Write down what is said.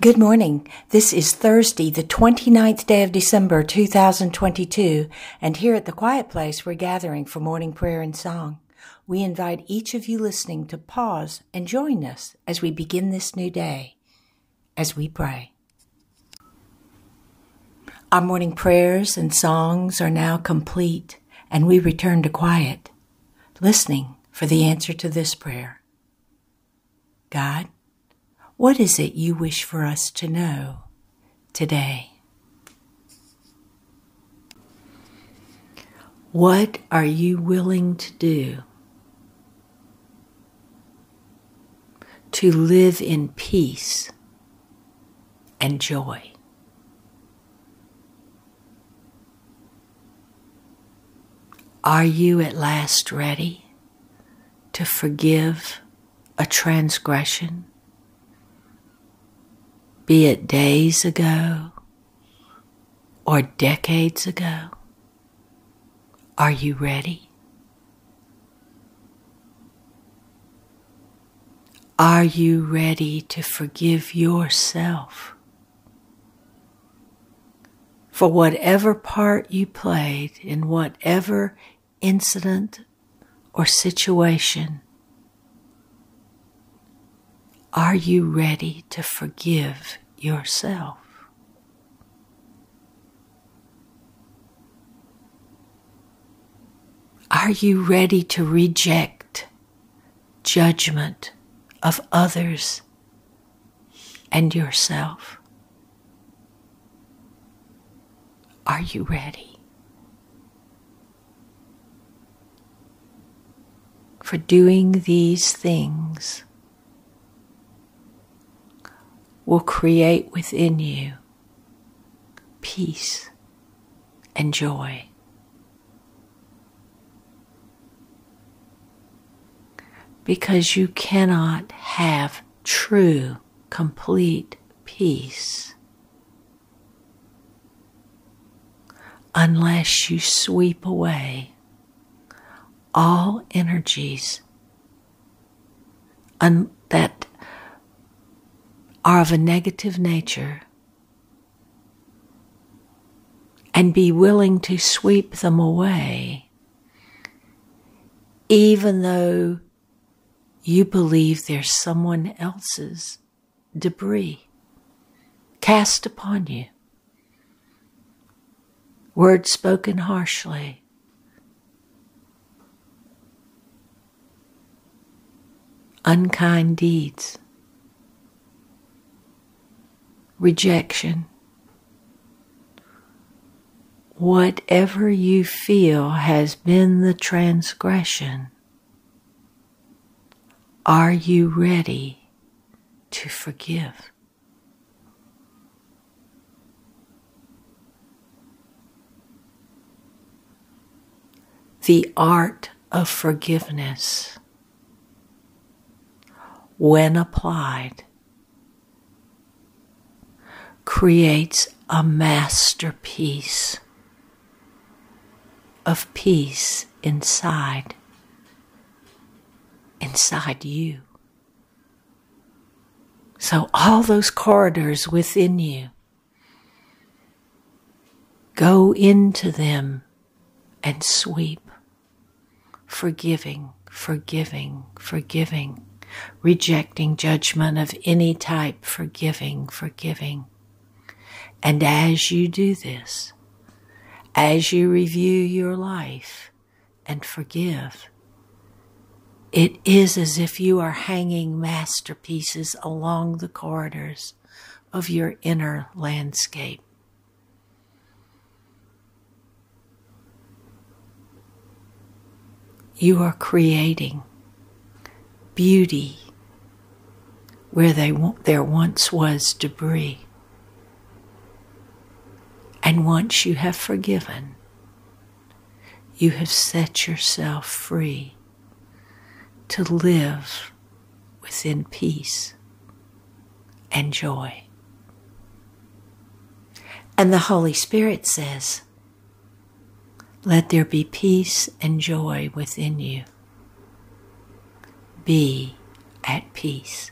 Good morning. This is Thursday, the 29th day of December, 2022, and here at the Quiet Place, we're gathering for morning prayer and song. We invite each of you listening to pause and join us as we begin this new day, as we pray. Our morning prayers and songs are now complete, and we return to quiet, listening for the answer to this prayer God, what is it you wish for us to know today? What are you willing to do to live in peace and joy? Are you at last ready to forgive a transgression? Be it days ago or decades ago? Are you ready? Are you ready to forgive yourself for whatever part you played in whatever incident or situation are you ready to forgive yourself? Are you ready to reject judgment of others and yourself? Are you ready? For doing these things will create within you peace and joy. Because you cannot have true, complete peace unless you sweep away all energies un- that are of a negative nature and be willing to sweep them away, even though you believe they're someone else's debris cast upon you, words spoken harshly. Unkind deeds rejection. Whatever you feel has been the transgression, are you ready to forgive? The art of forgiveness, when applied, creates a masterpiece of peace inside, inside you. So, all those corridors within you, go into them and sweep, forgiving, forgiving, forgiving, rejecting judgment of any type, forgiving, forgiving and as you do this, as you review your life and forgive, it is as if you are hanging masterpieces along the corridors of your inner landscape. You are creating beauty where they, there once was debris. And once you have forgiven, you have set yourself free to live within peace and joy. And the Holy Spirit says, Let there be peace and joy within you. Be at peace.